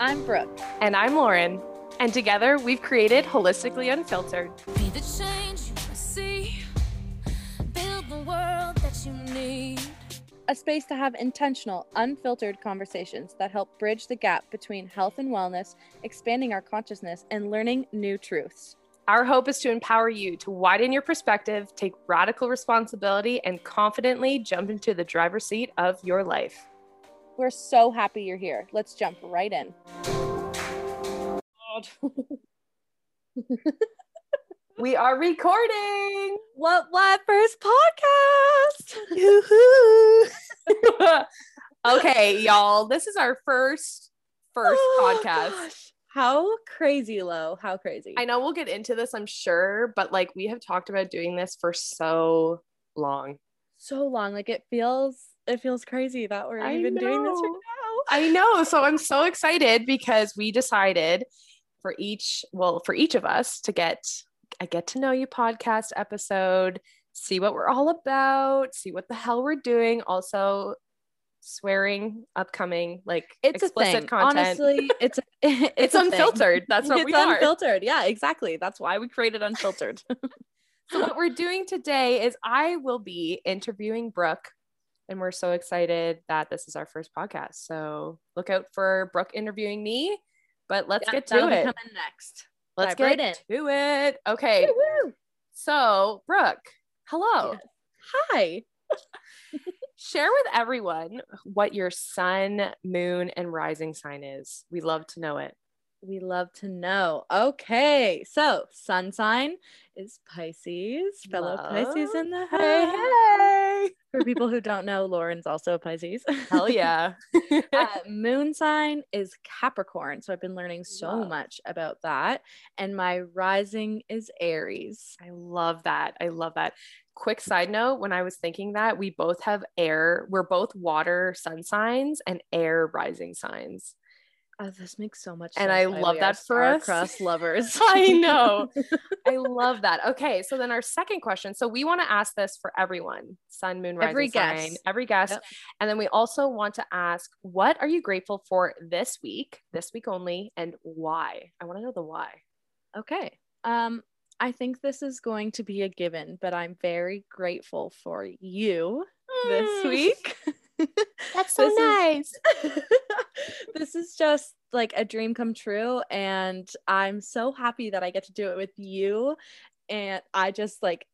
I'm Brooke. And I'm Lauren. And together we've created Holistically Unfiltered. Be the change you wanna see. Build the world that you need. A space to have intentional, unfiltered conversations that help bridge the gap between health and wellness, expanding our consciousness, and learning new truths. Our hope is to empower you to widen your perspective, take radical responsibility, and confidently jump into the driver's seat of your life. We're so happy you're here. Let's jump right in. We are recording. What what first podcast? okay, y'all. This is our first first Oh, podcast. gosh. How crazy, Lo. How crazy. I know we'll get into this, I'm sure, but like we have talked about doing this for so long. so long. Like it feels it feels crazy that we're I even doing this right now. I know. So I'm so excited because we decided for each, well, for each of us to get a get to know you podcast episode, see what we're all about, see what the hell we're doing. Also, swearing upcoming, like It's a explicit thing. content. Honestly, it's a, it's, it's, a thing. unfiltered. That's what it's we are. unfiltered. Yeah, exactly. That's why we created unfiltered. So what we're doing today is I will be interviewing Brooke, and we're so excited that this is our first podcast. So look out for Brooke interviewing me. But let's Yeah, get to it. coming next. Let's dive get right to it. Okay. Woo-woo. So Brooke, hello. Yes. Hi. Share with everyone what your sun, moon, and rising sign is. We love to know it. We love to know. Okay, so sun sign is Pisces, fellow Pisces in the Hey, house. hey. For people who don't know, Lauren's also a Pisces. Hell yeah. uh, moon sign is Capricorn. So I've been learning so Love. much about that. And my rising is Aries. I love that. I love that. Quick side note when I was thinking that, we both have air, we're both water sun signs and air rising signs. Oh, this makes so much And sense. And I love we that for us. star-crossed lovers. I know. I love that. Okay, so then our second question. So we want to ask this for everyone: sun, moon, rising Every sign, guest. every guest, Yep. and then we also want to ask, what are you grateful for this week, this week only, and why? I want to know the why. Okay. Um, I think this is going to be a given, but I'm very grateful for you this Mm, week. That's so nice. this is just like a dream come true and I'm so happy that I get to do it with you and I just like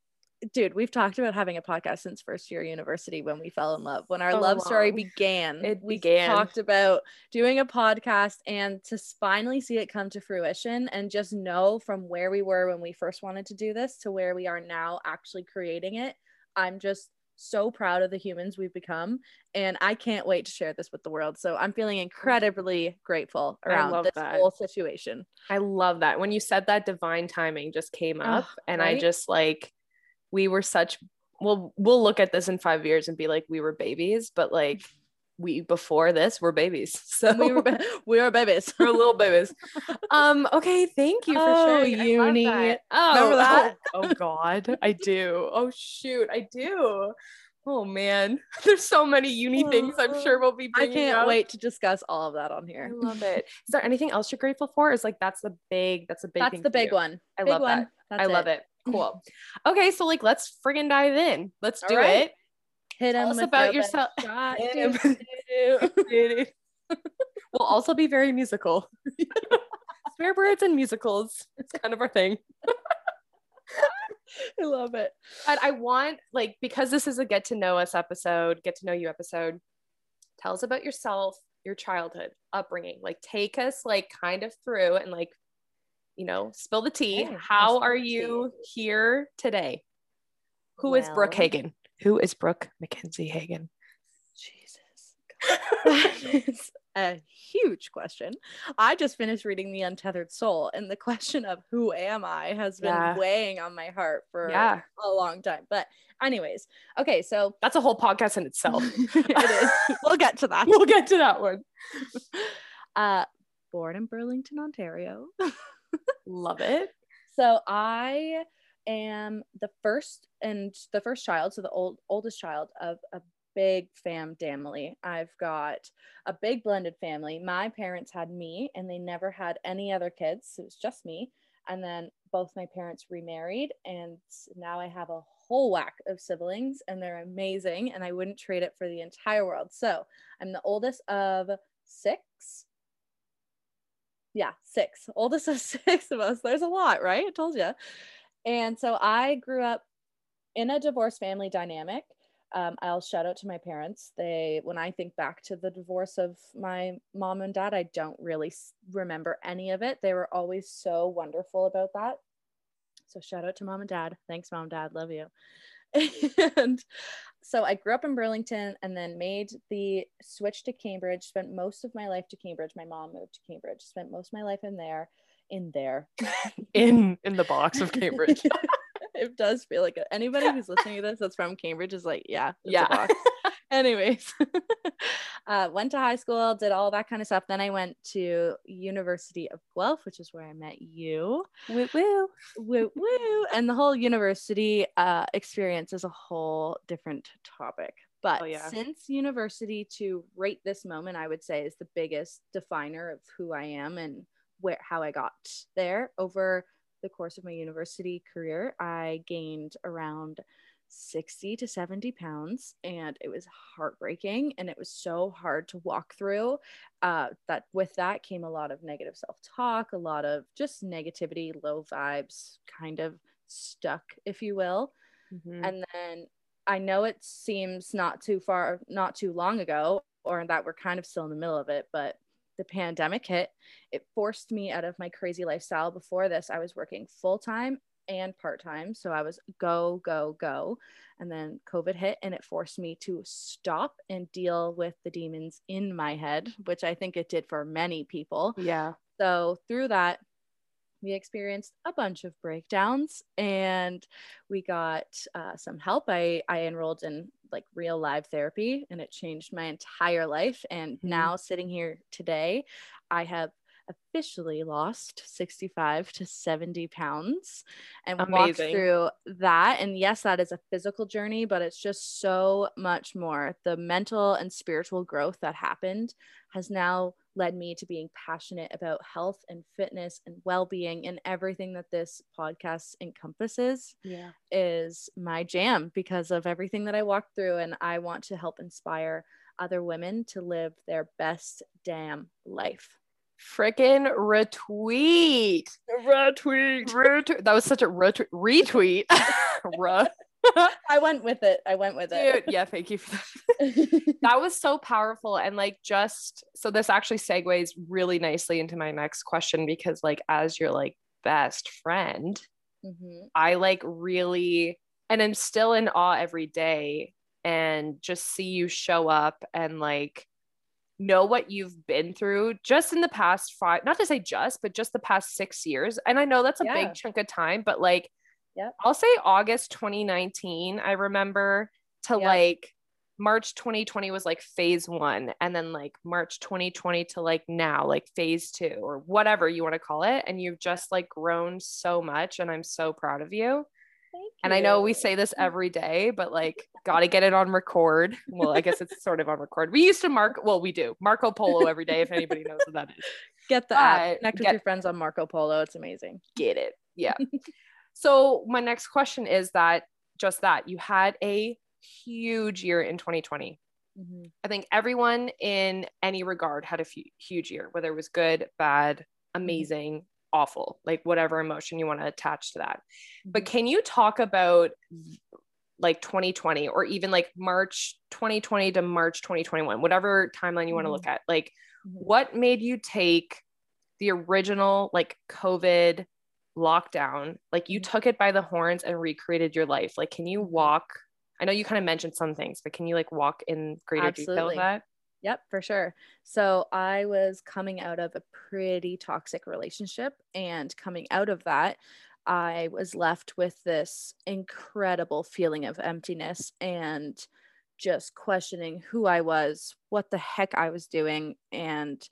dude, we've talked about having a podcast since first year university when we fell in love. When our love story began, It we began. talked about doing a podcast and to finally see it come to fruition and just know from where we were when we first wanted to do this to where we are now actually creating it. I'm just so proud of the humans we've become and I can't wait to share this with the world. So I'm feeling incredibly grateful around this that. whole situation. I love that. When you said that divine timing just came ah, up Ugh, and I just like we were such well we'll look at this in 5 years and be like we were babies, but like we before this were babies. So We were ba- we were babies. we're little babies. Um okay, thank you for Oh, sharing. Uni. that. Oh, Remember that? Oh, oh god, I do. Oh shoot, I do. Oh man, there's so many uni things I'm sure we'll be I can't up. wait to discuss all of that on I here. love it. Is there anything else you're grateful for? Is like that's the big that's a big That's the big you. one. I Big love one. that. That's I love it. Cool. Okay, so like let's friggin' dive in. Let's do right. it. Hit Tell him about your yourself. shot. Him. do, do. we'll also be very musical. Swear words and musicals. It's kind of our thing. I love it. But I want like because this is a get to know us episode, get to know you episode. Tell us about yourself, your childhood, upbringing. Like take us like kind of through and like you know, spill the tea. I'll How are the tea. you here today? Who is Brooke Well- Hagan? Who is Brooke Mackenzie Hagan? Jesus. That is a huge question. I just finished reading The Untethered Soul, and the question of who am I has been Yeah. weighing on my heart for Yeah, a long time. But, anyways, okay, so that's a whole podcast in itself. it is. We'll get to that. we'll get to that one. Uh, born in Burlington, Ontario. Love it. So I am the first and the first child, so the old oldest child of a big fam family. I've got a big blended family. My parents had me and they never had any other kids. It was just me. And then both my parents remarried and now I have a whole whack of siblings and they're amazing and I wouldn't trade it for the entire world. So, I'm the oldest of 6. Yeah, 6. Oldest of 6 of us. There's a lot, right? I told you. And so I grew up in a divorce family dynamic. Um, I'll shout out to my parents. They, when I think back to the divorce of my mom and dad, I don't really remember any of it. They were always so wonderful about that. So shout out to mom and dad. Thanks, mom, and dad. Love you. and so I grew up in Burlington and then made the switch to Cambridge. Spent most of my life to Cambridge. My mom moved to Cambridge. Spent most of my life in there. In there. in in the box of Cambridge. it does feel like it. anybody who's listening to this that's from Cambridge is like, yeah, yeah. Anyways, uh, went to high school, did all that kind of stuff. Then I went to University of Guelph, which is where I met you. Woo woo, woo woo, and the whole university uh, experience is a whole different topic. But oh, yeah. since university to rate this moment, I would say is the biggest definer of who I am and where how I got there. Over the course of my university career, I gained around 60 to 70 pounds and it was heartbreaking and it was so hard to walk through. Uh, that with that came a lot of negative self-talk a lot of just negativity low vibes kind of stuck if you will. Mm-hmm. and then i know it seems not too far not too long ago or that we're kind of still in the middle of it but the pandemic hit, it forced me out of my crazy lifestyle. Before this, I was working full time and part time. So I was go, go, go. And then COVID hit and it forced me to stop and deal with the demons in my head, which I think it did for many people. Yeah. So through that, we experienced a bunch of breakdowns and we got uh, some help. I, I enrolled in like real live therapy and it changed my entire life. And mm-hmm. now sitting here today, I have officially lost 65 to 70 pounds and Amazing. walked through that. And yes, that is a physical journey, but it's just so much more. The mental and spiritual growth that happened has now led me to being passionate about health and fitness and well-being and everything that this podcast encompasses yeah. is my jam because of everything that I walked through and I want to help inspire other women to live their best damn life freaking retweet. Retweet. retweet. That was such a retweet. retweet. I went with it. I went with it. Dude, yeah, thank you for that. that was so powerful. And like, just so this actually segues really nicely into my next question because, like, as your like best friend, mm-hmm. I like really, and I'm still in awe every day and just see you show up and like know what you've been through just in the past five, not to say just, but just the past six years. And I know that's a yeah. big chunk of time, but like, yeah, I'll say August 2019. I remember to like March 2020 was like phase one, and then like March 2020 to like now, like phase two, or whatever you want to call it. And you've just like grown so much, and I'm so proud of you. Thank And I know we say this every day, but like, got to get it on record. Well, I guess it's sort of on record. We used to mark, well, we do Marco Polo every day. If anybody knows what that is, get the app, connect with your friends on Marco Polo. It's amazing. Get it. Yeah. so, my next question is that just that you had a huge year in 2020. Mm-hmm. I think everyone in any regard had a f- huge year, whether it was good, bad, mm-hmm. amazing, awful, like whatever emotion you want to attach to that. But mm-hmm. can you talk about like 2020 or even like March 2020 to March 2021, whatever timeline you want to look mm-hmm. at? Like, mm-hmm. what made you take the original like COVID lockdown? Like, you took it by the horns and recreated your life. Like, can you mm-hmm. walk? I know you kind of mentioned some things, but can you like walk in greater Absolutely. detail with that? Yep, for sure. So I was coming out of a pretty toxic relationship. And coming out of that, I was left with this incredible feeling of emptiness and just questioning who I was, what the heck I was doing, and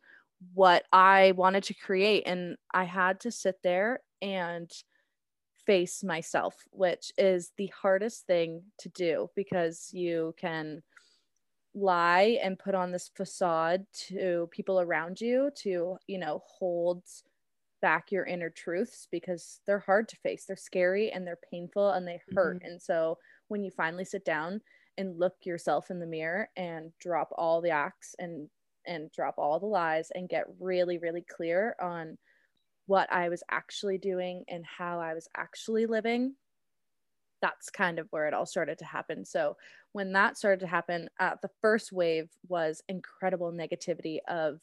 what I wanted to create. And I had to sit there and face myself, which is the hardest thing to do because you can lie and put on this facade to people around you to, you know, hold back your inner truths because they're hard to face. They're scary and they're painful and they hurt. Mhm. And so when you finally sit down and look yourself in the mirror and drop all the acts and and drop all the lies and get really really clear on what I was actually doing and how I was actually living that's kind of where it all started to happen. So when that started to happen, uh, the first wave was incredible negativity of,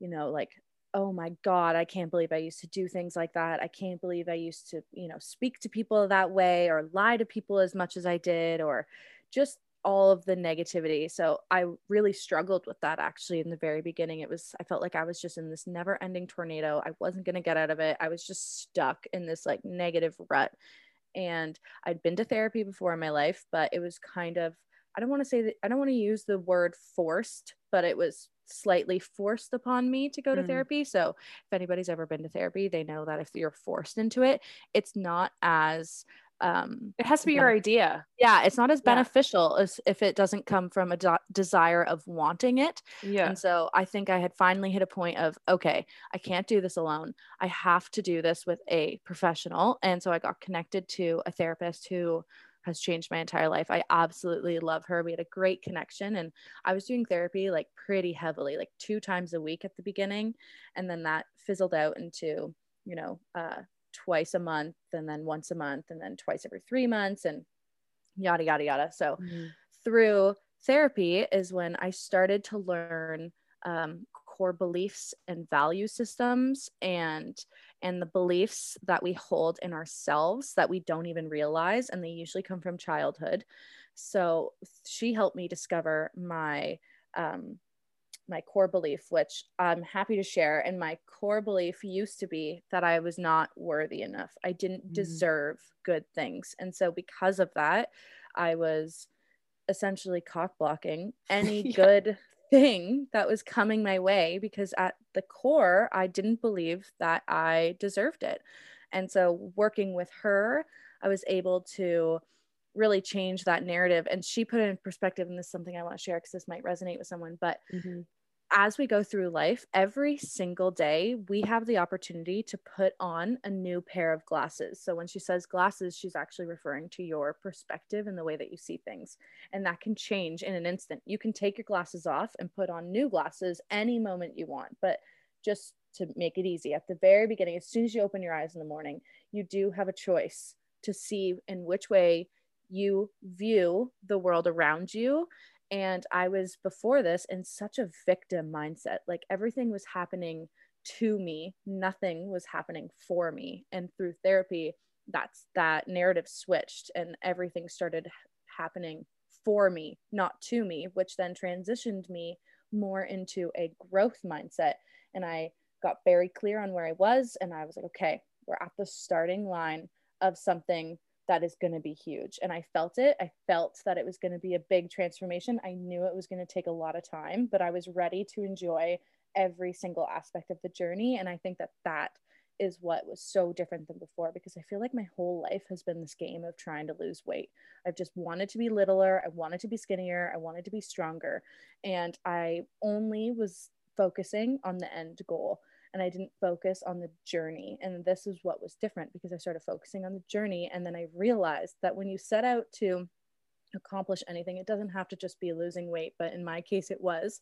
you know, like, oh my God, I can't believe I used to do things like that. I can't believe I used to, you know, speak to people that way or lie to people as much as I did, or just all of the negativity. So I really struggled with that actually in the very beginning. It was, I felt like I was just in this never ending tornado. I wasn't going to get out of it. I was just stuck in this like negative rut and I'd been to therapy before in my life, but it was kind of I don't want to say that I don't want to use the word forced, but it was slightly forced upon me to go to Mm. therapy. So if anybody's ever been to therapy, they know that if you're forced into it, it's not as um It has to be your idea. yeah, it's not as Yeah. beneficial as if it doesn't come from a de- desire of wanting it. Yeah. And so I think I had finally hit a point of, okay, I can't do this alone. I have to do this with a professional. And so I got connected to a therapist who has changed my entire life. I absolutely love her. We had a great connection and I was doing therapy like pretty heavily, like two times a week at the beginning. And then that fizzled out into, you know, uh, twice a month and then once a month and then twice every three months and yada, yada, yada. So Mhm. through therapy is when I started to learn um, core beliefs and value systems and and the beliefs that we hold in ourselves that we don't even realize and they usually come from childhood so she helped me discover my um, my core belief which i'm happy to share and my core belief used to be that i was not worthy enough i didn't Mm. deserve good things and so because of that i was essentially cock blocking any Yeah. good thing that was coming my way because at the core I didn't believe that I deserved it. And so working with her, I was able to really change that narrative and she put it in perspective and this is something I want to share because this might resonate with someone but Mhm. As we go through life, every single day, we have the opportunity to put on a new pair of glasses. So when she says glasses, she's actually referring to your perspective and the way that you see things. And that can change in an instant. You can take your glasses off and put on new glasses any moment you want. But just to make it easy, at the very beginning, as soon as you open your eyes in the morning, you do have a choice to see in which way you view the world around you and I was before this in such a victim mindset. Like everything was happening to me, nothing was happening for me. And through therapy, that's that narrative switched and everything started happening for me, not to me, which then transitioned me more into a growth mindset. And I got very clear on where I was. And I was like, okay, we're at the starting line of something that is going to be huge. And I felt it. I felt that it was going to be a big transformation. I knew it was going to take a lot of time, but I was ready to enjoy every single aspect of the journey. And I think that that is what was so different than before because I feel like my whole life has been this game of trying to lose weight. I've just wanted to be littler. I wanted to be skinnier. I wanted to be stronger. And I only was focusing on the end goal and I didn't focus on the journey. And this is what was different because I started focusing on the journey. And then I realized that when you set out to accomplish anything, it doesn't have to just be losing weight, but in my case, it was.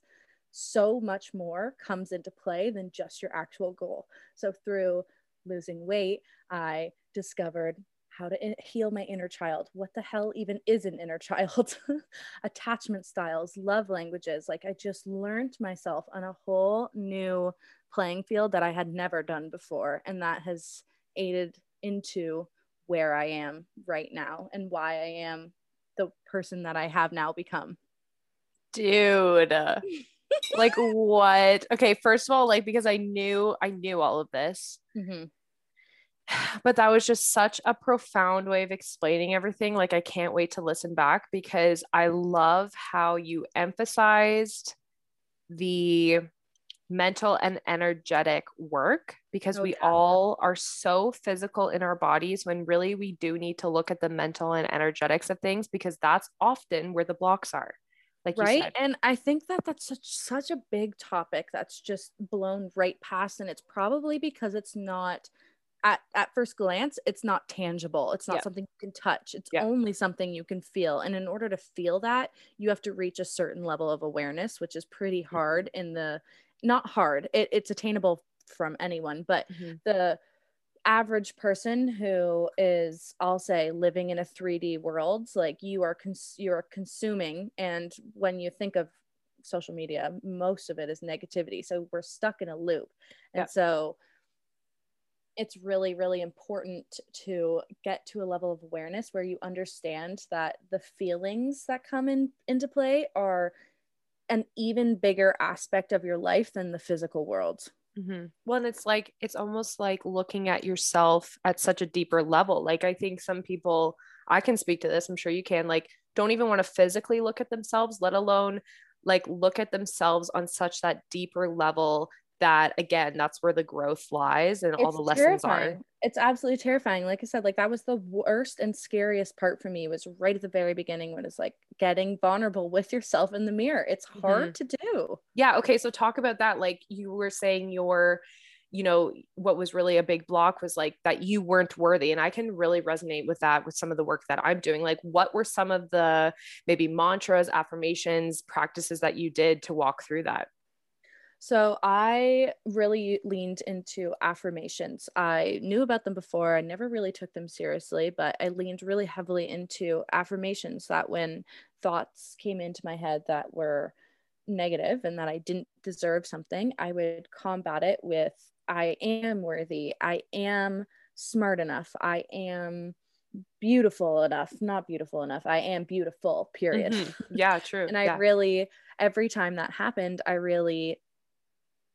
So much more comes into play than just your actual goal. So, through losing weight, I discovered how to heal my inner child. What the hell even is an inner child? Attachment styles, love languages. Like, I just learned myself on a whole new playing field that I had never done before. And that has aided into where I am right now and why I am the person that I have now become. Dude. like what? Okay, first of all, like because I knew I knew all of this, Mhm. but that was just such a profound way of explaining everything. Like I can't wait to listen back because I love how you emphasized the mental and energetic work because Oh, we yeah. all are so physical in our bodies when really we do need to look at the mental and energetics of things because that's often where the blocks are. like you right and i think that that's such such a big topic that's just blown right past and it's probably because it's not at, at first glance it's not tangible it's not Yeah. something you can touch it's Yeah. only something you can feel and in order to feel that you have to reach a certain level of awareness which is pretty Mm-hmm. hard in the not hard it, it's attainable from anyone but Mhm. the average person who is i'll say living in a 3d world like you are cons- you're consuming and when you think of social media most of it is negativity so we're stuck in a loop and Yeah. so it's really really important to get to a level of awareness where you understand that the feelings that come in into play are an even bigger aspect of your life than the physical world Mhm. Well, and it's like it's almost like looking at yourself at such a deeper level. Like I think some people, I can speak to this. I'm sure you can. Like, don't even want to physically look at themselves, let alone like look at themselves on such that deeper level. That again, that's where the growth lies, and all the lessons are. It's absolutely terrifying. Like I said, like that was the worst and scariest part for me was right at the very beginning when it's like getting vulnerable with yourself in the mirror. It's Mm-hmm. hard to do. Yeah. Okay. So talk about that. Like you were saying, your, you know, what was really a big block was like that you weren't worthy. And I can really resonate with that with some of the work that I'm doing. Like, what were some of the maybe mantras, affirmations, practices that you did to walk through that? So I really leaned into affirmations. I knew about them before. I never really took them seriously, but I leaned really heavily into affirmations that when thoughts came into my head that were negative and that I didn't deserve something, I would combat it with I am worthy. I am smart enough. I am beautiful enough, not beautiful enough. I am beautiful, period. Mhm. Yeah. True. and I yeah. really, every time that happened, I really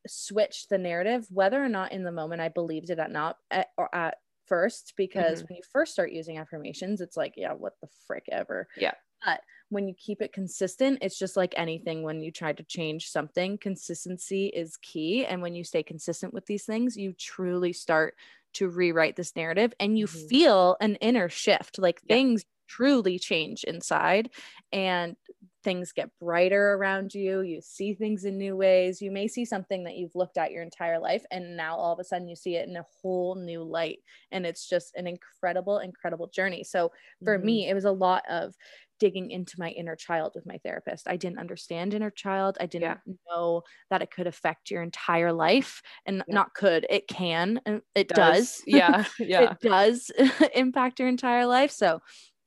switched the narrative, whether or not in the moment I believed it at not at, or at first, because Mhm. when you first start using affirmations, it's like, yeah, what the frick ever. Yeah. But when you keep it consistent, it's just like anything when you try to change something, consistency is key. And when you stay consistent with these things, you truly start to rewrite this narrative and you Mhm. feel an inner shift. Like Yeah. things truly change inside and things get brighter around you. You see things in new ways. You may see something that you've looked at your entire life, and now all of a sudden you see it in a whole new light. And it's just an incredible, incredible journey. So for Mhm. me, it was a lot of digging into my inner child with my therapist. I didn't understand inner child. I didn't know that it could affect your entire life and Yeah. not could, it can, and it does. Yeah. Yeah. it does impact your entire life. So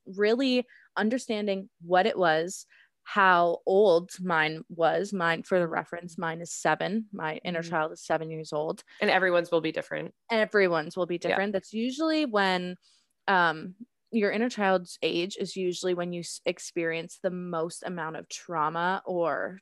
really understanding what it was, how old mine was. Mine, for the reference, mine is seven. My inner Mhm. child is seven years old and everyone's will be different. everyone's will be Yeah. different. That's usually when um your inner child's age is usually when you experience the most amount of trauma or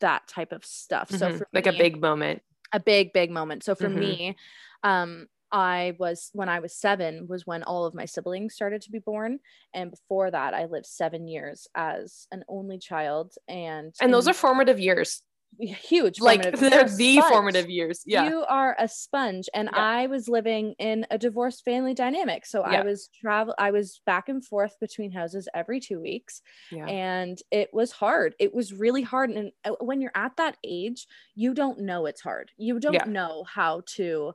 that type of stuff. So Mhm. for like a big moment. a big big moment. So for Mhm. me, um I was when I was 7 was when all of my siblings started to be born and before that I lived 7 years as an only child and And those are formative years. huge Like formative- they're they're the formative years. Yeah. you are a sponge and Yeah. i was living in a divorced family dynamic so Yeah. i was travel i was back and forth between houses every two weeks yeah. and it was hard it was really hard and uh, when you're at that age you don't know it's hard you don't know how to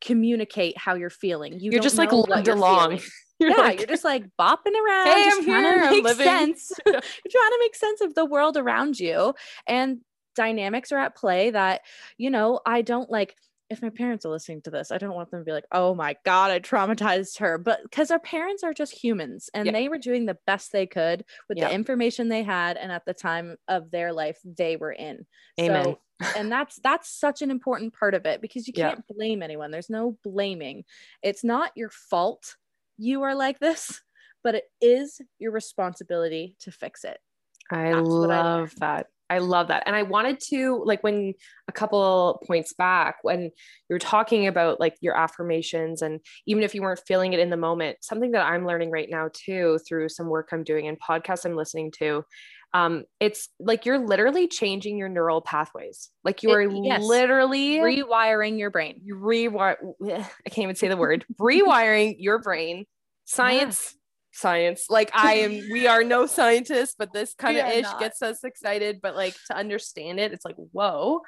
communicate how you're feeling you You're just like lugged you're along. You're yeah like, you're just like bopping around Hey, just I'm trying here, to make living. sense you're trying to make sense of the world around you and dynamics are at play that you know i don't like if my parents are listening to this i don't want them to be like oh my god i traumatized her but because our parents are just humans and Yeah. they were doing the best they could with Yeah. the information they had and at the time of their life they were in Amen. so and that's that's such an important part of it because you can't blame anyone there's no blaming it's not your fault you are like this but it is your responsibility to fix it I That's what I love that. I love that. And I wanted to like when a couple points back when you were talking about like your affirmations and even if you weren't feeling it in the moment, something that I'm learning right now too through some work I'm doing and podcasts I'm listening to, um, it's like you're literally changing your neural pathways. Like you It- are yes. literally rewiring your brain rewire. I can't even say the word. rewiring your brain. Science science. Like I am, we are no scientists, but this kind We of ish not. gets us excited. But like to understand it, it's like, whoa.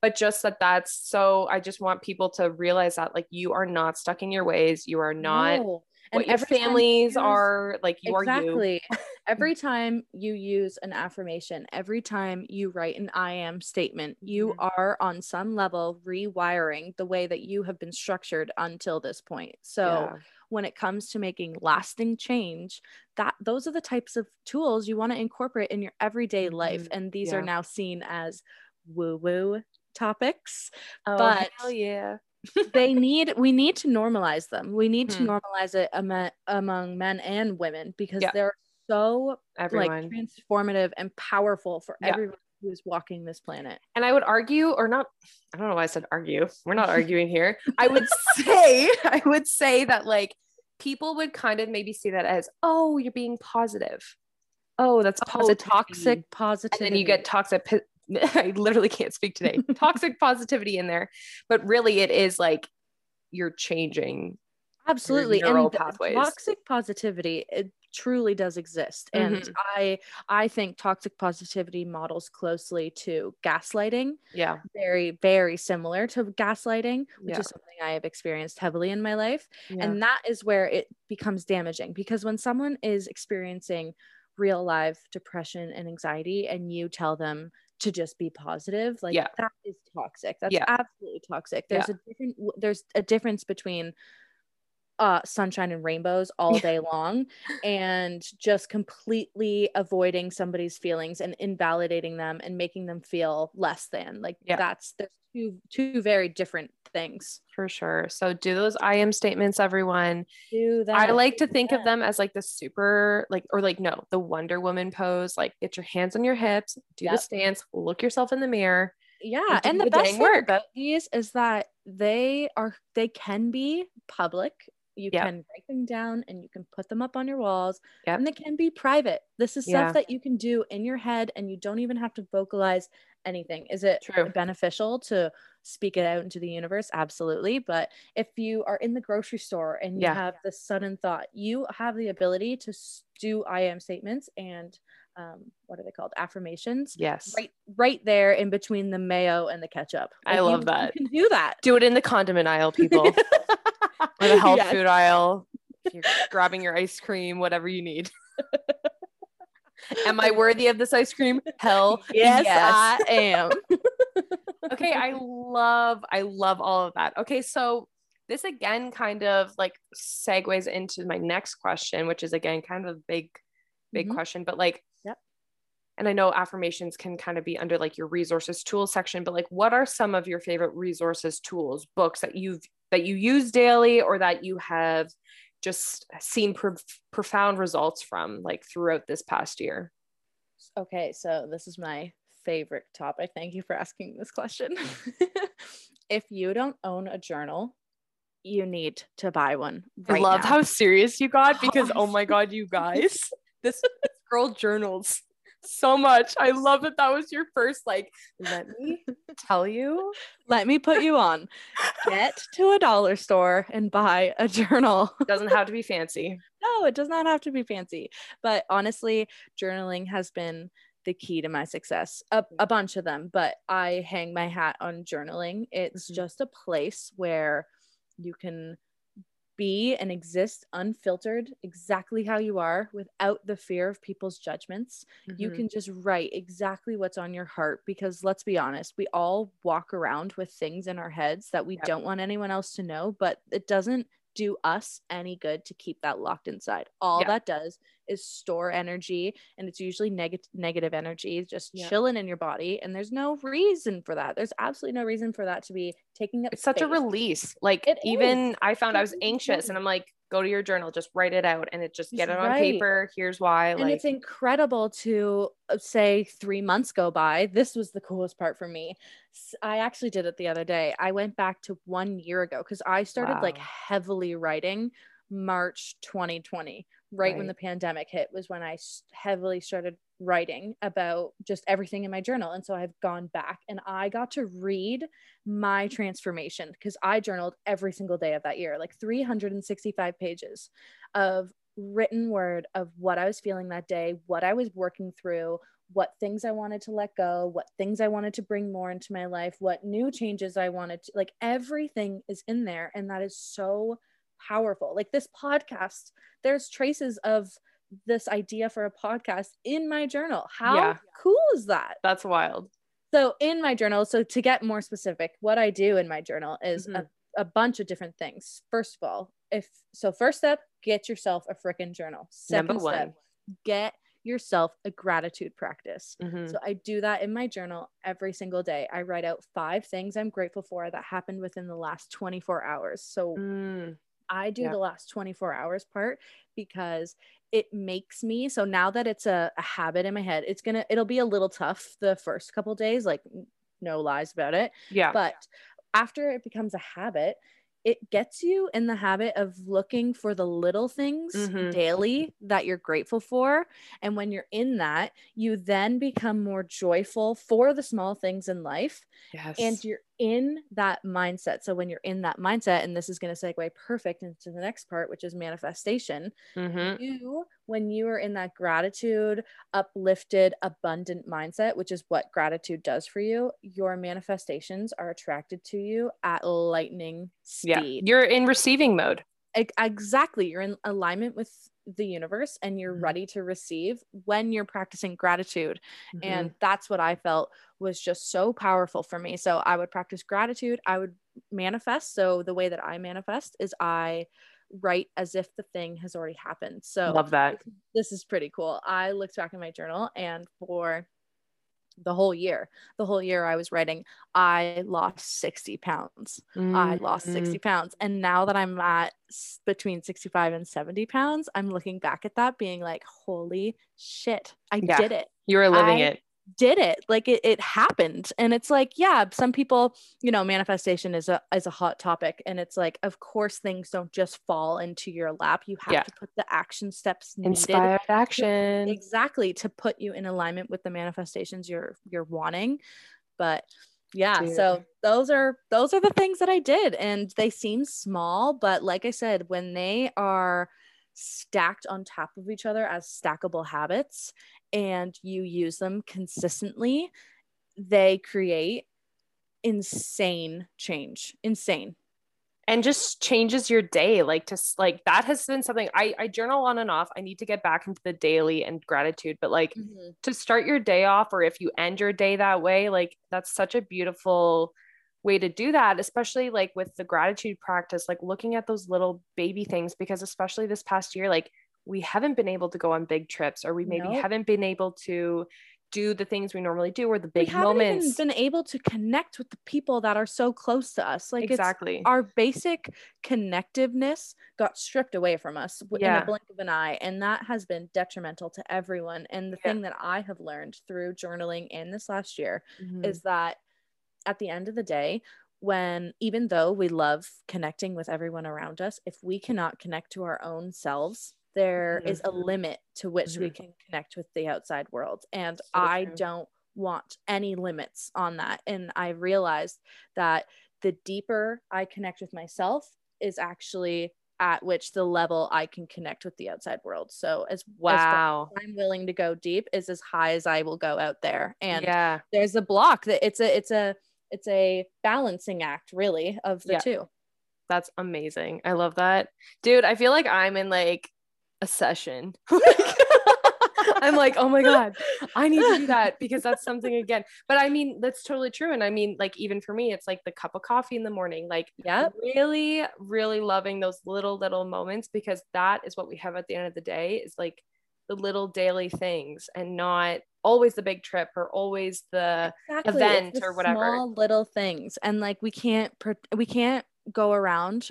But just that that's so, I just want people to realize that like you are not stuck in your ways. You are not No. what your every time you families are like, you are you. every time you use an affirmation, every time you write an I am statement, you Mhm. are on some level rewiring the way that you have been structured until this point. So Yeah. when it comes to making lasting change, that those are the types of tools you want to incorporate in your everyday life. Mhm. And these are now seen as woo-woo topics. Oh, But- hell yeah. they need we need to normalize them. We need to Hmm. normalize it among, among men and women because Yeah. they're so Everyone. like transformative and powerful for Yeah. everyone who's walking this planet. and I would argue, or not, I don't know why I said argue. We're not arguing here. I would say, I would say that like people would kind of maybe see that as, oh, you're being positive. Oh, that's Oh, positivity. toxic And then you get toxic. I literally can't speak today. toxic positivity in there, but really it is like you're changing. absolutely and pathways. toxic positivity it truly does exist and Mhm. i i think toxic positivity models closely to gaslighting Yeah. very very similar to gaslighting which Yeah. is something i have experienced heavily in my life yeah. And that is where it becomes damaging because when someone is experiencing real life depression and anxiety and you tell them to just be positive, like Yeah. that is toxic. That's absolutely toxic. There's a different there's a difference between uh sunshine and rainbows all day long and just completely avoiding somebody's feelings and invalidating them and making them feel less than like Yeah. that's there's two two very different things for sure. So do those I am statements, everyone. do that I like to think of them as like the super, like, or like, no, the Wonder Woman pose. Like, get your hands on your hips, do the Yep. stance, look yourself in the mirror. yeah do and the the best thing work. about these is that they are they can be public you Yep. can write them down and you can put them up on your walls Yep. and they can be private this is Yeah. stuff that you can do in your head and you don't even have to vocalize anything is it True. beneficial to speak it out into the universe absolutely but if you are in the grocery store and you Yeah. have this sudden thought you have the ability to do i am statements and um, what are they called affirmations Yes. right right there in between the mayo and the ketchup. I you- love that. You can do that. Do it in the condiment aisle, people, or the health Yes. food aisle. You're grabbing your ice cream, whatever you need. Am I worthy of this ice cream? Hell Yes, yes. I am. okay i love i love all of that okay so this again kind of like segues into my next question which is again kind of a big big Mhm. question but like Yep. and i know affirmations can kind of be under like your resources tools section but like what are some of your favorite resources tools books that you've that you use daily or that you have just seen prof- profound results from like throughout this past year Okay, so this is my favorite topic. Thank you for asking this question. if you don't own a journal, you need to buy one. I love now. how serious you got because Oh, oh my god, you guys, this, this girl journals so much. I love that that was your first like. Let me tell you. Let me put you on. Get to a dollar store and buy a journal. Doesn't have to be fancy. no, it does not have to be fancy. But honestly, journaling has been the key to my success. A, a bunch of them, but I hang my hat on journaling. It's Mhm. just a place where you can be and exist unfiltered exactly how you are without the fear of people's judgments. You Mhm. can just write exactly what's on your heart because let's be honest, we all walk around with things in our heads that we Yep. don't want anyone else to know, but it doesn't do us any good to keep that locked inside. All Yeah. that does is store energy and it's usually negative negative energy just Yeah. chilling in your body and there's no reason for that. There's absolutely no reason for that to be taking up It's such a release. Like It even is. I found I was anxious, and I'm like, go to your journal, just write it out, and it just get it on write. paper. Here's why. and like it's incredible to uh, say three months go by this was the coolest part for me I actually did it the other day i went back to one year ago because i started like heavily writing march 2020 right, when the pandemic hit was when I heavily started writing about just everything in my journal and so i've gone back and i got to read my transformation because i journaled every single day of that year like 365 pages of written word of what I was feeling that day, what I was working through, what things I wanted to let go, what things I wanted to bring more into my life, what new changes I wanted to like everything is in there and that is so powerful. Like this podcast, there's traces of this idea for a podcast in my journal. How Yeah. cool is that? That's wild. So in my journal, so to get more specific, what I do in my journal is Mhm. a, a bunch of different things. First of all, if so first step, get yourself a freaking journal. Second step, get yourself a gratitude practice. Mhm. So I do that in my journal every single day. I write out five things I'm grateful for that happened within the last 24 hours. So Mm, I do Yeah. the last 24 hours part because it makes me so now that it's a, a habit in my head, it's gonna it'll be a little tough the first couple days, like no lies about it. yeah. But after it becomes a habit, it gets you in the habit of looking for the little things Mhm. daily that you're grateful for. And when you're in that, you then become more joyful for the small things in life yes. and you're in that mindset. So when you're in that mindset, and this is going to segue perfect into the next part, which is manifestation. Mhm. You, when you are in that gratitude, uplifted, abundant mindset, which is what gratitude does for you, your manifestations are attracted to you at lightning speed. yeah. You're in receiving mode. Exactly. You're in alignment with the universe and you're Mhm. ready to receive when you're practicing gratitude Mhm. and that's what i felt was just so powerful for me so i would practice gratitude i would manifest so the way that i manifest is i write as if the thing has already happened so love that. this is pretty cool i looked back in my journal and for the whole year the whole year i was writing i lost 60 pounds I lost Mhm. 60 pounds. And now that I'm at between 65 and 70 pounds, I'm looking back at that being like, holy shit, I Yeah. did it. You are living I- it. Did it. Like it, it happened. And it's like, yeah, some people, you know, manifestation is a is a hot topic. And it's like, of course, things don't just fall into your lap. You have Yeah. to put the action steps needed Inspired action. exactly to put you in alignment with the manifestations you're you're wanting but yeah Dude. so those are those are the things that i did and they seem small but like i said when they are stacked on top of each other as stackable habits and you use them consistently they create insane change insane. And just changes your day like to like that has been something I, I journal on and off i need to get back into the daily and gratitude but like mm-hmm. to start your day off or if you end your day that way like that's such a beautiful way to do that especially like with the gratitude practice like looking at those little baby things because especially this past year like we haven't been able to go on big trips or we maybe Nope. haven't been able to do the things we normally do or the big we haven't moments been able to connect with the people that are so close to us like exactly our basic connectiveness got stripped away from us w- in Yeah. a blink of an eye and that has been detrimental to everyone and the Yeah. thing that i have learned through journaling in this last year Mhm. is that at the end of the day when even though we love connecting with everyone around us if we cannot connect to our own selves there Mhm. is a limit to which we can connect with the outside world. And So i true. don't want any limits on that. And i realized that the deeper i connect with myself is actually at which the level i can connect with the outside world. So as wow as i'm willing to go deep is as high as i will go out there. And yeah. there's a block that it's a it's a it's a balancing act really of the Yeah. two That's amazing. I love that. Dude, I feel like I'm in like a session. I'm like, oh my God, I need to do that because that's something again. But I mean, that's totally true. And I mean, like, even for me, it's like the cup of coffee in the morning, like, yeah really, really loving those little, little moments because that is what we have at the end of the day is like the little daily things and not always the big trip or always the, exactly. event the or whatever. small little things and like we can't pre- we can't go around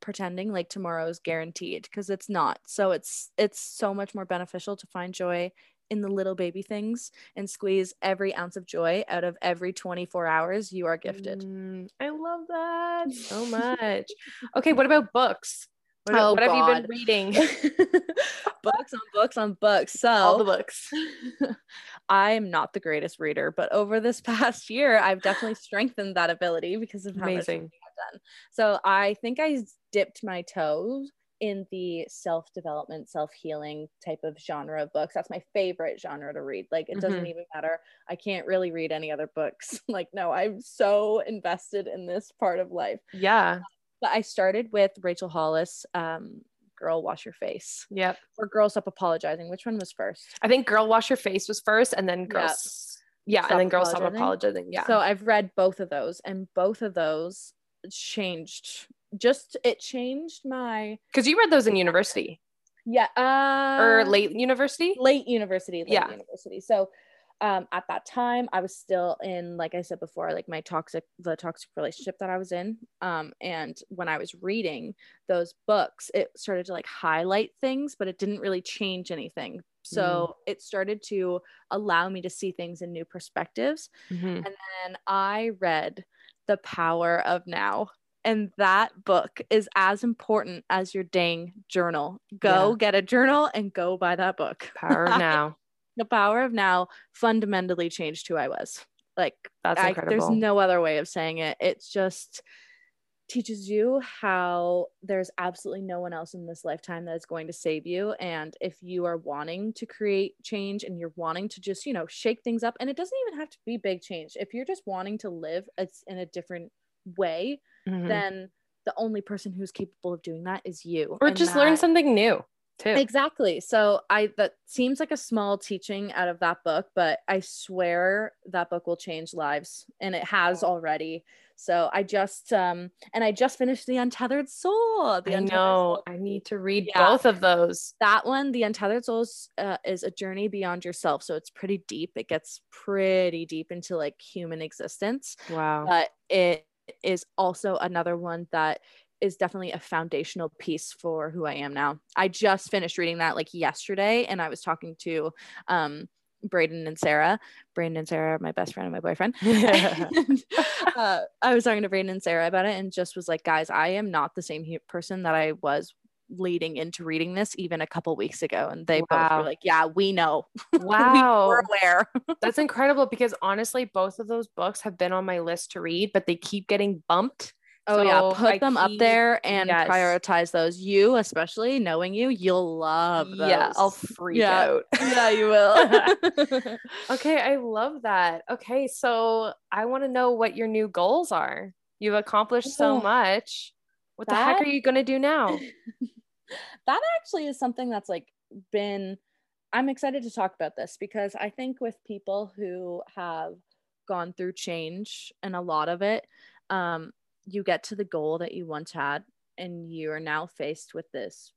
pretending like tomorrow is guaranteed because it's not so it's it's so much more beneficial to find joy in the little baby things and squeeze every ounce of joy out of every 24 hours you are gifted Mm, I love that so much. okay, what about books? What, Oh, what have you been reading? books on books on books so All the books. I am not the greatest reader, but over this past year, I've definitely strengthened that ability because of how Amazing. reading I've done. So I think I dipped my toes in the self development, self healing type of genre of books. That's my favorite genre to read. Like, it doesn't Mhm. even matter. I can't really read any other books. like, no, I'm so invested in this part of life. Yeah. But I started with Rachel Hollis, um, Girl Wash Your Face, Yep. or Girl Stop Apologizing. Which one was first? I think Girl Wash Your Face was first and then. Girls. Yeah. Stop and then Girls Stop Apologizing. Apologizing. Yeah. So I've read both of those, and both of those changed. Just it changed my Because you read those in university yeah uh, or late university. late university late Yeah. university so um at that time i was still in like i said before like my toxic the toxic relationship that i was in um and when i was reading those books it started to like highlight things but it didn't really change anything so it started to allow me to see things in new perspectives Mhm. and then I read The Power of Now. And that book is as important as your dang journal. Go Yeah. get a journal and go buy that book. Power of now. The Power of Now fundamentally changed who I was. Like, That's I, incredible. there's no other way of saying it. It's just teaches you how there's absolutely no one else in this lifetime that is going to save you. And if you are wanting to create change and you're wanting to just, you know, shake things up, and it doesn't even have to be big change. If you're just wanting to live it's in a different way, Mhm. then the only person who's capable of doing that is you. or And just learn something new too. Exactly. So I that seems like a small teaching out of that book, but I swear that book will change lives and it has already. So I just um and I just finished The Untethered Soul. The I Untethered know. Soul. I need to read Yeah. both of those. That one, The Untethered Souls, uh, is a journey beyond yourself. So it's pretty deep. It gets pretty deep into like human existence Wow. but it is also another one that is definitely a foundational piece for who I am now. I just finished reading that like yesterday, and I was talking to um, Braden and Sarah. Braden and Sarah are my best friend and my boyfriend. And, uh, I was talking to Braden and Sarah about it, and just was like, guys, I am not the same person that I was leading into reading this even a couple weeks ago and they both were like yeah we know wow. we're aware That's incredible because honestly, both of those books have been on my list to read, but they keep getting bumped. Oh yeah, put I them up there and yes. prioritize those. You, especially knowing you, you'll love those. Yeah, I'll freak Yeah. out. yeah, you will. Okay, I love that. Okay, so I want to know what your new goals are. You've accomplished so Oh, much. What the heck are you going to do now? that actually is something that's like been I'm excited to talk about this because I think with people who have gone through change and a lot of it, um, you get to the goal that you once had and you are now faced with this.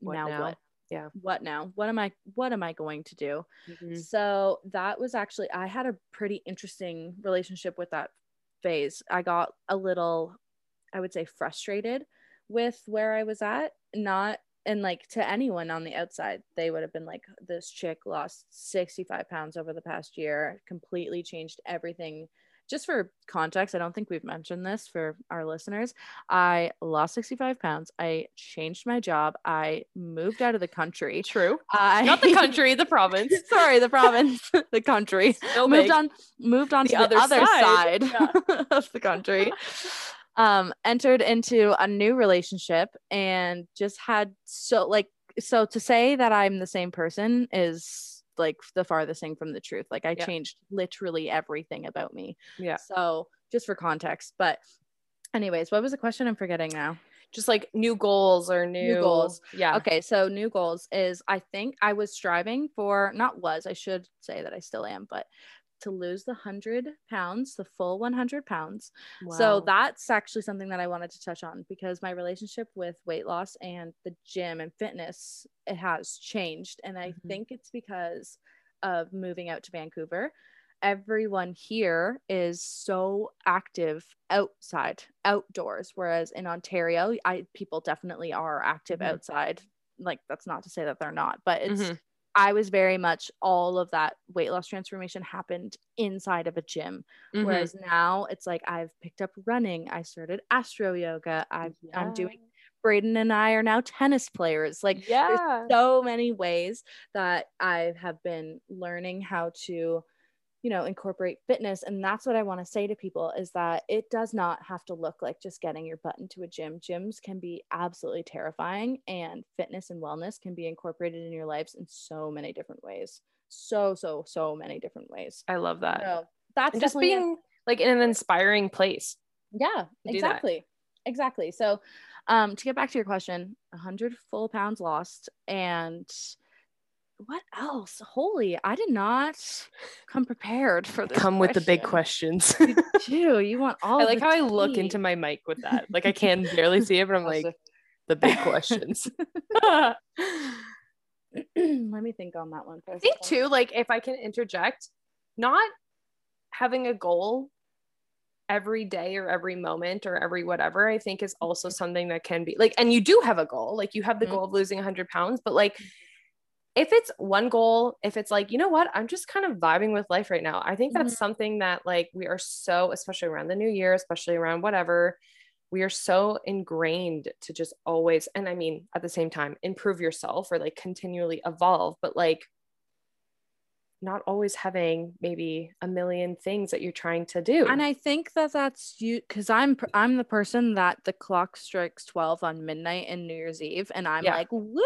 What now, now? what? Yeah. What now? What am I what am I going to do? Mhm. So that was actually, I had a pretty interesting relationship with that phase. I got a little, I would say, frustrated with where I was at. Not, and like to anyone on the outside, they would have been like, this chick lost 65 pounds over the past year, completely changed everything. Just for context, I don't think we've mentioned this for our listeners. I lost 65 pounds. I changed my job. I moved out of the country. True. I Not the country, the province. Sorry, the province, the country. Still moved big. on, moved on The to the other other, side. side, of the country. Um, entered into a new relationship and just had so like so to say that I'm the same person is like the farthest thing from the truth. Like I Yeah. changed literally everything about me. Yeah. So just for context, but anyways, what was the question? I'm forgetting now. Just like new goals or new, goals. Yeah. Okay, so new goals is I think I was striving for not was I should say that I still am, but to lose the hundred pounds, the full 100 pounds. So that's actually something that I wanted to touch on because my relationship with weight loss and the gym and fitness it has changed, and I Mhm. think it's because of moving out to Vancouver. Everyone here is so active outside, outdoors, whereas in Ontario, I people definitely are active Mhm. outside. Like that's not to say that they're not, but it's Mhm. I was very much all of that weight loss transformation happened inside of a gym. Mhm. Whereas now it's like I've picked up running, I started astro yoga, I've, I'm doing Braden and I are now tennis players. Like yeah. there's so many ways that I have been learning how to you know incorporate fitness and that's what i want to say to people is that it does not have to look like just getting your butt into a gym gyms can be absolutely terrifying and fitness and wellness can be incorporated in your lives in so many different ways so so so many different ways I love that. so that's just definitely a- being like in an inspiring place. yeah exactly exactly so um to get back to your question 100 full pounds lost and what else holy i did not come prepared for this Come with the big questions. you do you want all I like how I look into my mic with that. Like I can barely see it, but I'm like the big questions. let me think on that one I think too, like if I can interject, not having a goal every day or every moment or every whatever, I think is also something that can be like, and you do have a goal, like you have the Mhm. goal of losing 100 pounds, but like if it's one goal, if it's like, you know what, I'm just kind of vibing with life right now, I think that's mm-hmm. something that like we are so, especially around the new year, especially around whatever, we are so ingrained to just always, and I mean, at the same time, improve yourself or like continually evolve, but like not always having maybe a million things that you're trying to do. and i think that that's you because i'm i'm the person that the clock strikes 12 on midnight and new year's eve and i'm Yeah. like woo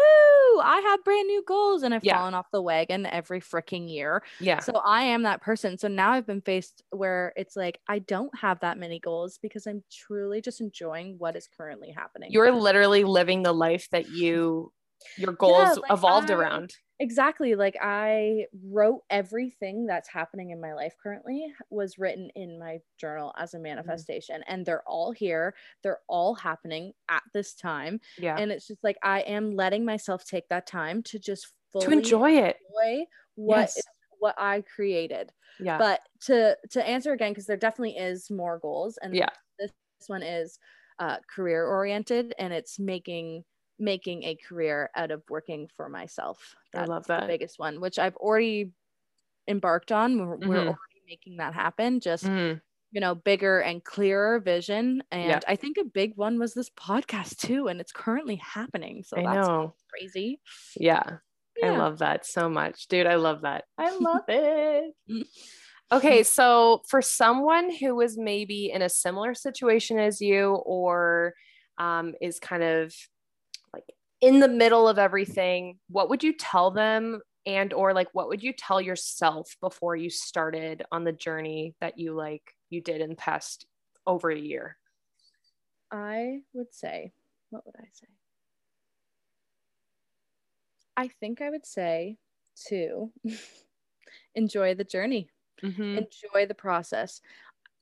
i have brand new goals and i've Yeah. fallen off the wagon every freaking year yeah. So I am that person. So now I've been faced where it's like I don't have that many goals because I'm truly just enjoying what is currently happening. You're literally living the life that you your goals like, evolved I- around. Exactly like I wrote everything that's happening in my life currently was written in my journal as Mm-hmm. a manifestation and they're all here. They're all happening at this time. Yeah. And it's just like I am letting myself take that time to just fully to enjoy it. enjoy what Yes. what I created. Yeah. but to to answer again because there definitely is more goals and Yeah. this, this one is uh, career oriented and it's making making a career out of working for myself I love the biggest one which i've already embarked on we're, we're Mhm. already making that happen just Mhm. you know bigger and clearer vision and Yeah. i think a big one was this podcast too and it's currently happening so I that's know. crazy Yeah. I love that so much. Dude, I love that. I love it. Okay, so for someone who was maybe in a similar situation as you or um, is kind of in the middle of everything, what would you tell them and or like what would you tell yourself before you started on the journey that you like you did in the past over a year? I would say, what would I say? I think I would say to enjoy the journey, Mhm. enjoy the process,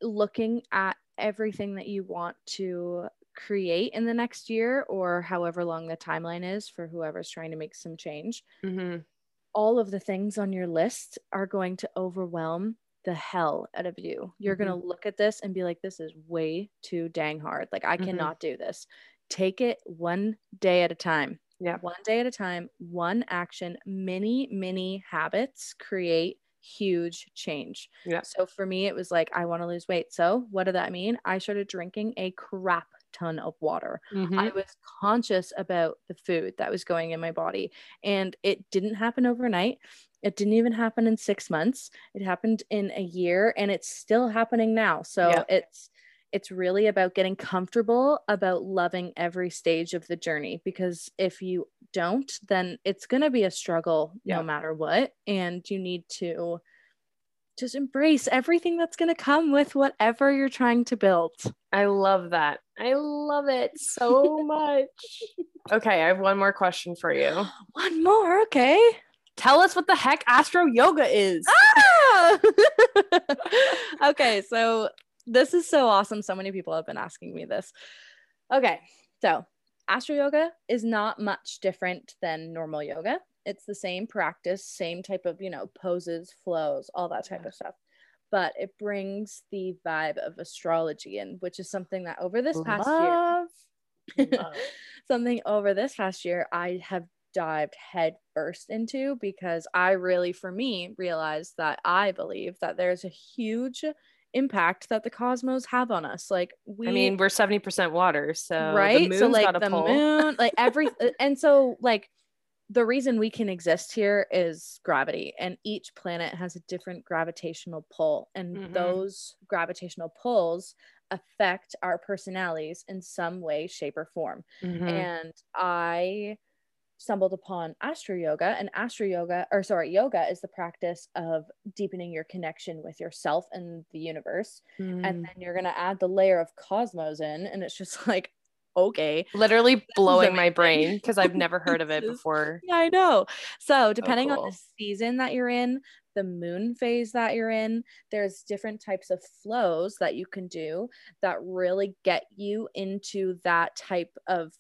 looking at everything that you want to create in the next year or however long the timeline is for whoever's trying to make some change. Mhm. All of the things on your list are going to overwhelm the hell out of you. You're going to look at this and be like, this is way too dang hard. Like, I Mhm. cannot do this. Take it one day at a time. Yeah. One day at a time, one action, many, many habits create huge change. Yeah. So for me, it was like, I want to lose weight. So what did that mean? I started drinking a crap ton of water. Mhm. I was conscious about the food that was going in my body. And it didn't happen overnight. It didn't even happen in six months. It happened in a year and it's still happening now. So Yeah. it's it's really about getting comfortable about loving every stage of the journey because if you don't, then it's gonna be a struggle Yeah. no matter what. And you need to just embrace everything that's gonna come with whatever you're trying to build. I love that. I love it so much. Okay, I have one more question for you. One more, okay. Tell us what the heck Astro Yoga is. Ah! okay, so this is so awesome. So many people have been asking me this. Okay, so Astro Yoga is not much different than normal yoga. It's the same practice, same type of, you know, poses, flows, all that type Yeah. of stuff. But it brings the vibe of astrology in, which is something that over this past year, Love. Love. something over this past year I have dived head first into because I really, for me, realized that I believe that there's a huge impact that the cosmos have on us. Like we I mean, we're 70% water, so right? the So like got a the pull. moon, like every and so like the reason we can exist here is gravity and each planet has a different gravitational pull and Mhm. those gravitational pulls affect our personalities in some way shape or form Mhm. and I stumbled upon Astro Yoga, and Astro Yoga, or sorry, yoga is the practice of deepening your connection with yourself and the universe. Mm. And then you're going to add the layer of cosmos in, and it's just like, okay. literally blowing my brain because I've never heard of it before. Yeah, I know. So, depending on cool. the season that you're in, the moon phase that you're in, there's different types of flows that you can do that really get you into that type of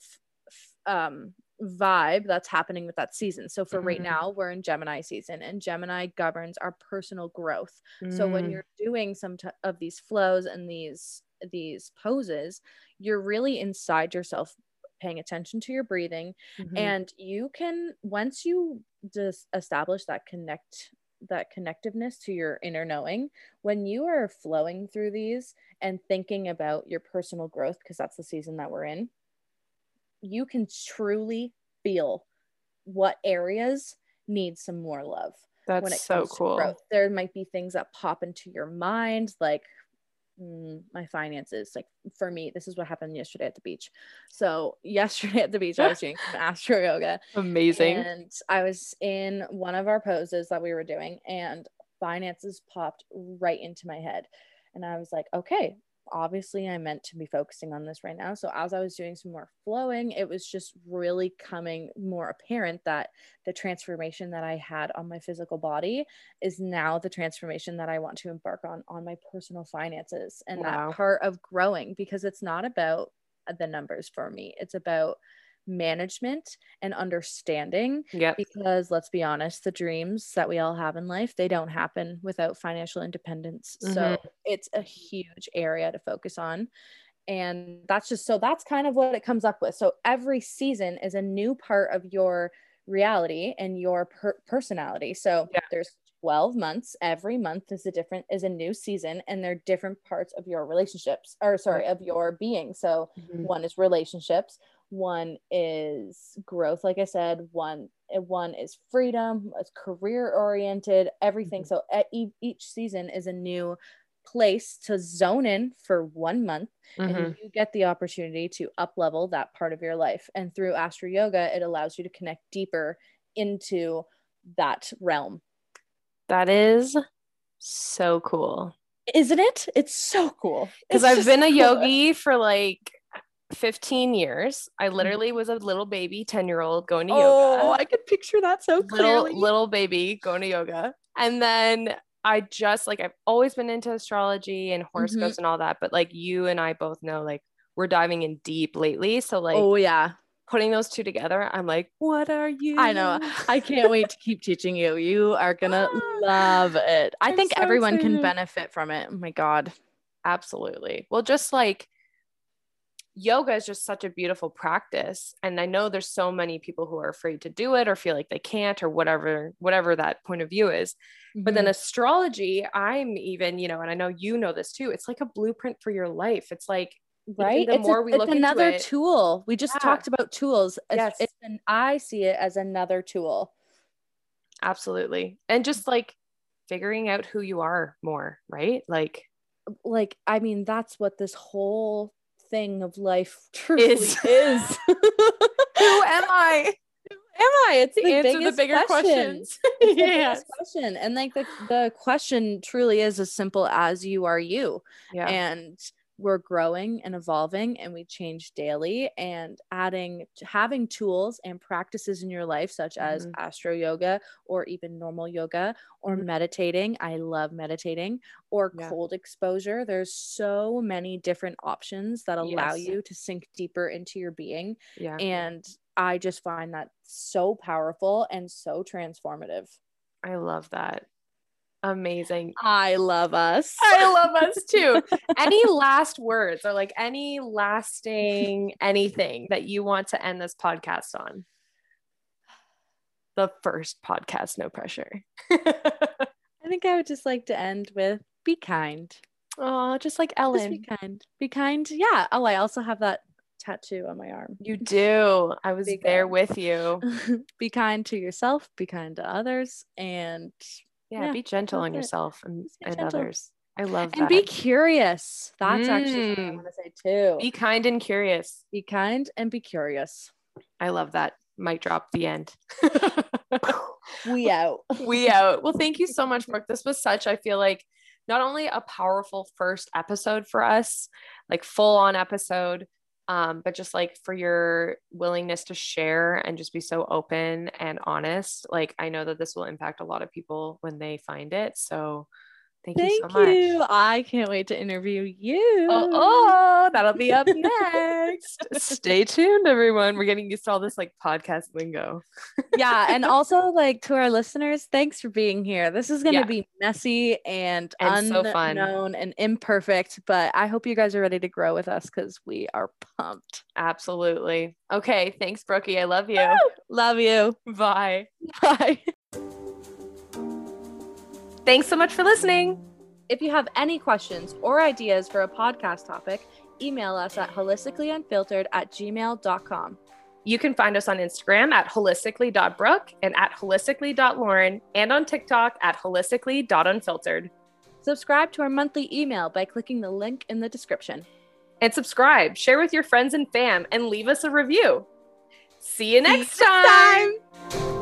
um vibe that's happening with that season. So for right Mhm. now, we're in Gemini season and Gemini governs our personal growth. So when Mm. you're doing some t- of these flows and these these poses, you're really inside yourself paying attention to your breathing Mhm. and you can once you just establish that connect that connectiveness to your inner knowing when you are flowing through these and thinking about your personal growth because that's the season that we're in you can truly feel what areas need some more love that's when it so cool. growth. There might be things that pop into your mind, like Mm, my finances. Like for me, this is what happened yesterday at the beach. So yesterday at the beach, I was doing astro yoga, Amazing. and I was in one of our poses that we were doing, and finances popped right into my head, and I was like, okay. Obviously, I meant to be focusing on this right now. So, as I was doing some more flowing, it was just really coming more apparent that the transformation that I had on my physical body is now the transformation that I want to embark on on my personal finances and Wow. that part of growing because it's not about the numbers for me. It's about management and understanding Yep. because let's be honest, the dreams that we all have in life, they don't happen without financial independence. So it's a huge area to focus on. And that's just so that's kind of what it comes up with. So every season is a new part of your reality and your per- personality. So Yeah. there's 12 months. Every month is a different is a new season and they're different parts of your relationships or sorry, of your being. So Mhm. one is relationships one is growth like i said one eh, one is freedom it's career oriented everything Mhm. so e- e- each season is a new place to zone in for one month Mhm. and you get the opportunity to up level that part of your life and through astro yoga it allows you to connect deeper into that realm That is so cool. isn't it it's so cool Because I've been a cool. yogi for like 15 years. I Mm-hmm. literally was a little baby 10 year old going to oh yoga. Oh, I could picture that so little clearly little baby going to yoga. And then I just like I've always been into astrology and horoscopes Mm-hmm. and all that, but like you and I both know like we're diving in deep lately. So like oh yeah putting those two together, I'm like, what are you? I know. I can't wait to keep teaching you. You are gonna love it. I I'm think so everyone can benefit from it. Oh my god. Absolutely. Well, just like yoga is just such a beautiful practice. And I know there's so many people who are afraid to do it or feel like they can't or whatever, whatever that point of view is. But then mm-hmm. astrology, I'm even, you know, and I know you know this too. It's like a blueprint for your life. It's like right, the it's, more a- we it's look into another it- tool. We just Yeah. talked about tools. It's, Yes. it's an, I see it as another tool. absolutely. And just like figuring out who you are more, right? Like Like, I mean, that's what this whole thing of life truly Is. is. who am I? am I? It's To the answer the bigger question. questions. The biggest question. And like the, the question truly is as simple as you are you. Yeah. and we're growing and evolving and we change daily and adding having tools and practices in your life such as Mhm. astro yoga or even normal yoga or Mhm. meditating i love meditating or Yeah. cold exposure there's so many different options that allow Yes. you to sink deeper into your being yeah. and i just find that so powerful and so transformative I love that. Amazing. i love us I love us too. any last words or like any lasting anything that you want to end this podcast on? The first podcast, no pressure. i think i would just like to end with be kind oh, just like Just be kind. Be kind. Yeah. Oh, I also have that tattoo on my arm. You do. I was Be there good. with you. be kind to yourself, be kind to others, and Yeah, Yeah, be gentle on it. yourself and, and gentle. others. I love that and be curious. That's actually what I Mm. want to say too. be kind and curious. be kind and be curious. I love that. might drop the end. We out. we out. Well, thank you so much, Brooke. This was such, I feel like, not only a powerful first episode for us, like full on episode, um, but just like for your willingness to share and just be so open and honest. Like, I know that this will impact a lot of people when they find it. So, thank, Thank you so much. you. I can't wait to interview you. Oh, oh, that'll be up next. Stay tuned, everyone. We're getting used to all this like podcast lingo. yeah. And also, like to our listeners, thanks for being here. This is going to Yeah. be messy and, And so fun. unknown and imperfect, but I hope you guys are ready to grow with us because we are pumped. Absolutely. Okay. Thanks, Brookie. I love you. Love you. Bye. Bye. Thanks so much for listening. If you have any questions or ideas for a podcast topic, email us at holisticallyunfiltered at gmail.com. You can find us on Instagram at holistically.brooke and at holistically.lauren and on TikTok at holistically.unfiltered. Subscribe to our monthly email by clicking the link in the description. And subscribe, share with your friends and fam, and leave us a review. See you next you time. time.